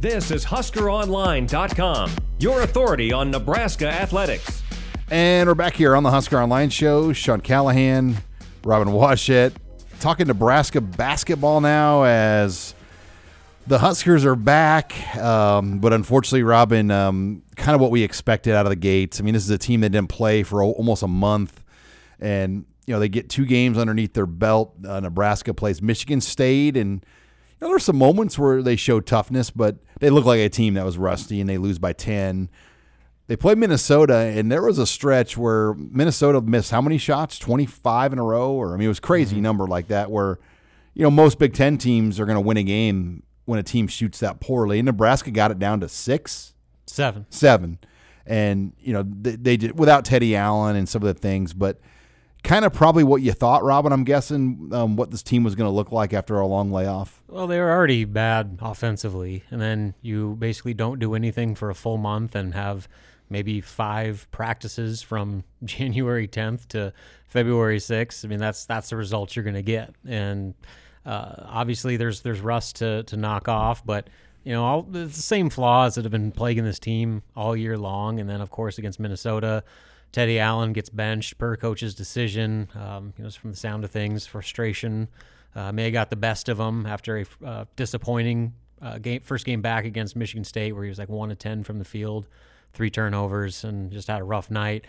This is HuskerOnline.com, your authority on Nebraska athletics. And we're back here on the Husker Online Show. Sean Callahan, Robin Washut, talking Nebraska basketball now as the Huskers are back. Um, but unfortunately, Robin, um, kind of what we expected out of the gates. I mean, this is a team that didn't play for almost a month. And, you know, they get two games underneath their belt. Uh, Nebraska plays Michigan State. And, know, there's some moments where they showed toughness, but they look like a team that was rusty and they lose by 10. They played Minnesota, and there was a stretch where Minnesota missed how many shots? 25 in a row? Or, I mean, it was crazy mm-hmm. number like that where, you know, most Big Ten teams are going to win a game when a team shoots that poorly. And Nebraska got it down to six, seven, seven, and you know they, they did without Teddy Allen and some of the things, but kind of probably what you thought, Robin. I'm guessing um, what this team was going to look like after a long layoff. Well, they were already bad offensively, and then you basically don't do anything for a full month and have maybe five practices from January 10th to February 6th. I mean, that's that's the results you're going to get, and uh, obviously there's there's rust to to knock off, but you know all the same flaws that have been plaguing this team all year long, and then of course against Minnesota. Teddy Allen gets benched per coach's decision. Um, you know, from the sound of things, frustration uh, may got the best of him after a uh, disappointing uh, game, first game back against Michigan State, where he was like one to ten from the field three turnovers, and just had a rough night.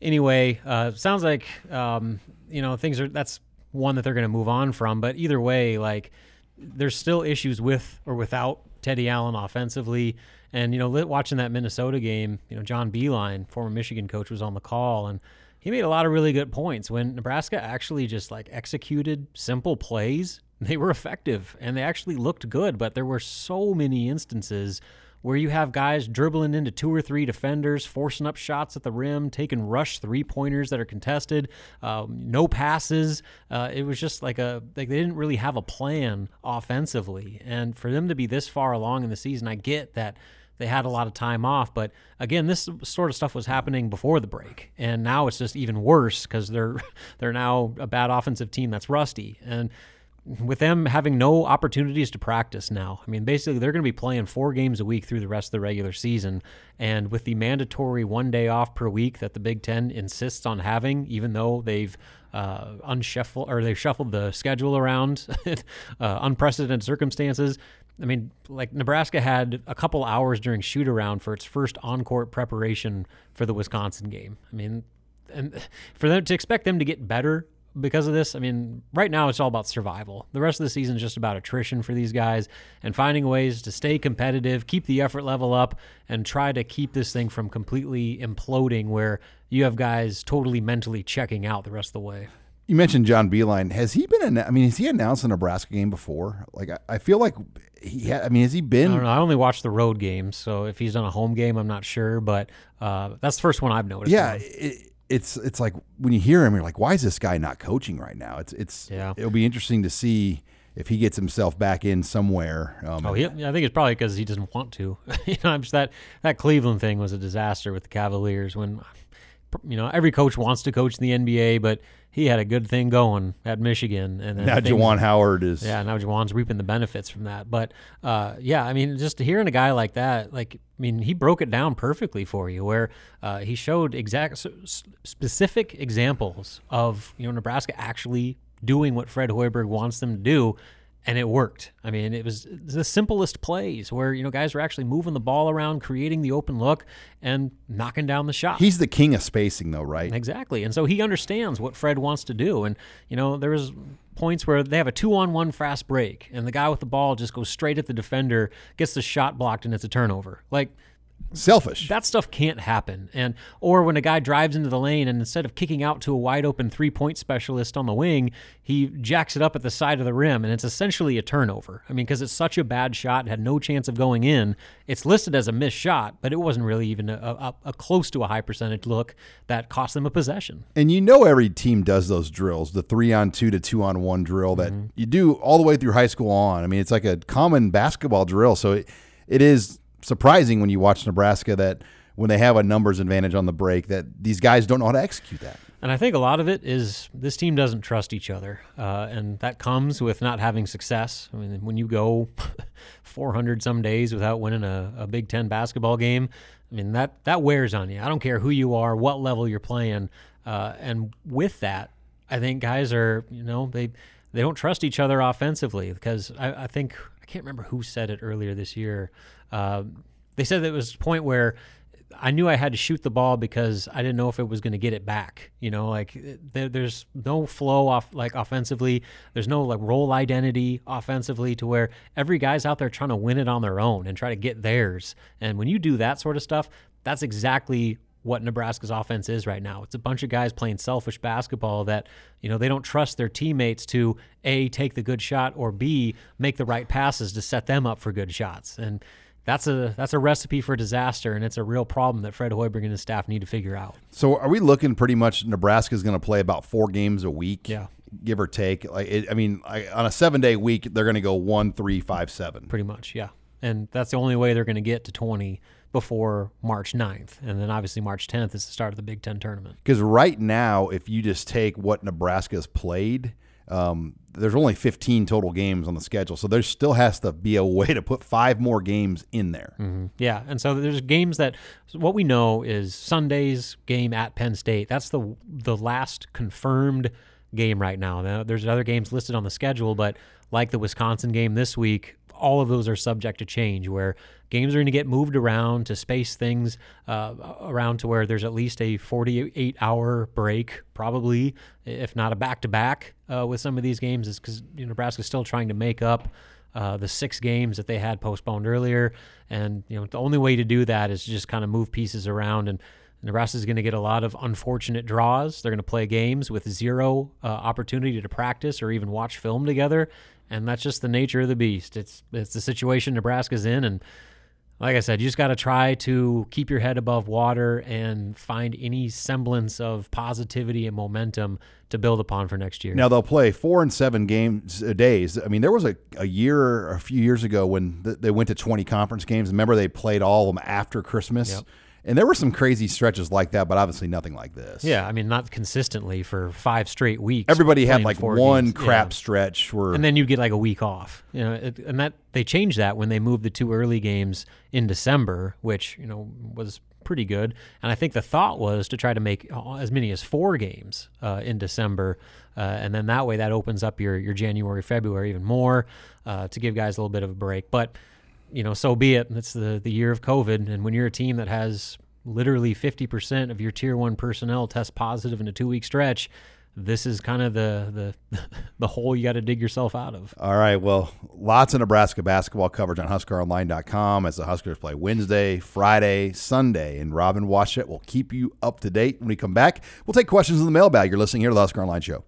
Anyway, uh, sounds like um, you know things are. That's one that they're going to move on from. But either way, like there's still issues with or without Teddy Allen offensively. And you know, watching that Minnesota game, you know, John Beilein, former Michigan coach, was on the call, and he made a lot of really good points. When Nebraska actually just like executed simple plays, they were effective and they actually looked good. But there were so many instances where you have guys dribbling into two or three defenders, forcing up shots at the rim, taking rush three pointers that are contested, um, no passes. Uh, it was just like a like they didn't really have a plan offensively, and for them to be this far along in the season, I get that they had a lot of time off. But again, this sort of stuff was happening before the break, and now it's just even worse because they're they're now a bad offensive team that's rusty. And with them having no opportunities to practice now. I mean, basically, they're going to be playing four games a week through the rest of the regular season. And with the mandatory one day off per week that the Big Ten insists on having, even though they've uh, unshuffled or they've shuffled the schedule around uh, unprecedented circumstances. I mean, like Nebraska had a couple hours during shoot around for its first on court preparation for the Wisconsin game. I mean, and for them to expect them to get better because of this. I mean, right now it's all about survival. The rest of the season is just about attrition for these guys and finding ways to stay competitive, keep the effort level up, and try to keep this thing from completely imploding where you have guys totally mentally checking out the rest of the way. You mentioned John Beilein. Has he been? I mean, has he announced a Nebraska game before? Like, I, I feel like he. Ha- I mean, has he been? I don't know. I only watch the road games, so if he's done a home game, I'm not sure. But uh, that's the first one I've noticed. Yeah, it, it's it's like when you hear him, you're like, why is this guy not coaching right now? It's it's yeah. It'll be interesting to see if he gets himself back in somewhere. Um, oh, he, I think it's probably because he doesn't want to. you know, I'm just that that Cleveland thing was a disaster with the Cavaliers when you know every coach wants to coach in the NBA, but he had a good thing going at Michigan, and now Juwan Howard is yeah. Now Juwan's reaping the benefits from that. But uh, yeah, I mean, just hearing a guy like that, like I mean, he broke it down perfectly for you, where uh, he showed exact specific examples of you know Nebraska actually doing what Fred Hoiberg wants them to do, and it worked. I mean, it was the simplest plays where you know guys were actually moving the ball around, creating the open look, and knocking down the shot. He's the king of spacing, though, right? Exactly, and so he understands what Fred wants to do. And you know, there was points where they have a two-on-one fast break, and the guy with the ball just goes straight at the defender, gets the shot blocked, and it's a turnover. Like selfish. That stuff can't happen. And or when a guy drives into the lane and instead of kicking out to a wide open three point specialist on the wing, he jacks it up at the side of the rim and it's essentially a turnover. I mean, because it's such a bad shot, had no chance of going in. It's listed as a missed shot, but it wasn't really even a, a, a close to a high percentage look that cost them a possession. And you know every team does those drills, the three on two to two on one drill that mm-hmm. you do all the way through high school on. I mean, it's like a common basketball drill. So it, it is surprising when you watch Nebraska that when they have a numbers advantage on the break that these guys don't know how to execute that. And I think a lot of it is this team doesn't trust each other, uh, and that comes with not having success. I mean, when you go 400 some days without winning a, a Big Ten basketball game, I mean that that wears on you. I don't care who you are, what level you're playing, uh, and with that, I think guys are you know they they don't trust each other offensively because I, I think can't remember who said it earlier this year. Uh, they said that it was a point where I knew I had to shoot the ball because I didn't know if it was going to get it back. You know, like there, there's no flow off like offensively. There's no like role identity offensively to where every guy's out there trying to win it on their own and try to get theirs. And when you do that sort of stuff, that's exactly what Nebraska's offense is right now. It's a bunch of guys playing selfish basketball that, you know, they don't trust their teammates to A, take the good shot or B, make the right passes to set them up for good shots. And that's a that's a recipe for disaster, and it's a real problem that Fred Hoiberg and his staff need to figure out. So, are we looking pretty much Nebraska's going to play about four games a week? Yeah, give or take. Like, it, I mean, I, on a seven day week, they're going to go one, three, five, seven. Pretty much, yeah. And that's the only way they're going to get to twenty before March 9th. And then obviously March 10th is the start of the Big Ten tournament. Because right now, if you just take what Nebraska's played, um, there's only 15 total games on the schedule, so there still has to be a way to put five more games in there. Mm-hmm. Yeah, and so there's games that what we know is Sunday's game at Penn State. That's the the last confirmed game right now. Now there's other games listed on the schedule, but like the Wisconsin game this week, all of those are subject to change where games are going to get moved around to space things uh, around to where there's at least a 48 hour break, probably, if not a back to back with some of these games, is because you know, Nebraska's still trying to make up. Uh, the six games that they had postponed earlier, and you know the only way to do that is to just kind of move pieces around. And Nebraska is going to get a lot of unfortunate draws. They're going to play games with zero uh, opportunity to practice or even watch film together, and that's just the nature of the beast. It's it's the situation Nebraska's in, and like I said, you just got to try to keep your head above water and find any semblance of positivity and momentum to build upon for next year. Now they'll play four and seven games a days. I mean, there was a, a year, a few years ago when th- they went to twenty conference games. Remember, they played all of them after Christmas. Yep. And there were some crazy stretches like that, but obviously nothing like this. Yeah, I mean, not consistently for five straight weeks. Everybody had like one games. crap yeah. stretch where, and then you get like a week off. You know, it, and that they changed that when they moved the two early games in December, which you know was pretty good. And I think the thought was to try to make as many as four games uh, in December, uh, and then that way that opens up your your January, February even more uh, to give guys a little bit of a break. But you know, so be it. It's the the year of COVID, and when you're a team that has literally 50% of your tier one personnel test positive in a two week stretch, this is kind of the the the hole you got to dig yourself out of. All right. Well, lots of Nebraska basketball coverage on HuskerOnline.com as the Huskers play Wednesday, Friday, Sunday, and Robin Washut will keep you up to date when we come back. We'll take questions in the mailbag. You're listening here to the Husker Online Show.